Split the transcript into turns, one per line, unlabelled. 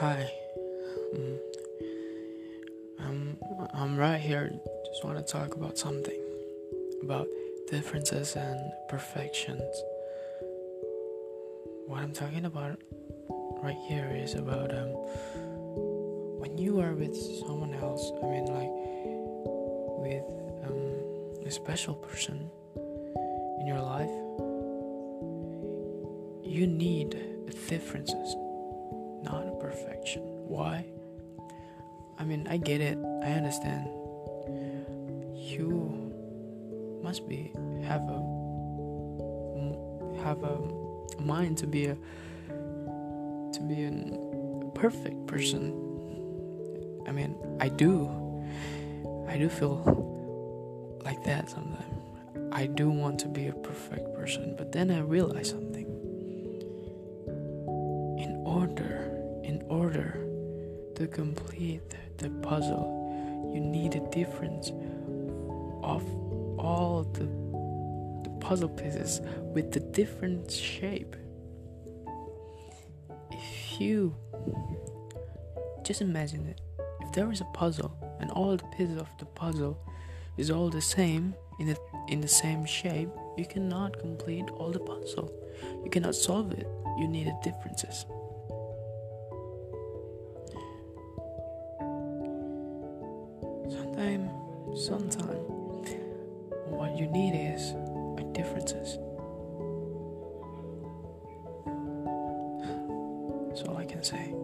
Hi. Mm. I'm I'm right here. Just want to talk about something about differences and perfections. What I'm talking about right here is about um when you are with someone else. I mean, like with um a special person in your life. You need differences. Why? I mean, I get it. I understand. You must be have a have a mind to be a to be a perfect person. I mean, I do. I do feel like that sometimes. I do want to be a perfect person, but then I realize something. In order in order to complete the puzzle, you need a difference of all the, the puzzle pieces with the different shape. If you just imagine it, if there is a puzzle and all the pieces of the puzzle is all the same in the in the same shape, you cannot complete all the puzzle. You cannot solve it. You need the differences. Sometime, sometime, what you need is differences. That's all I can say.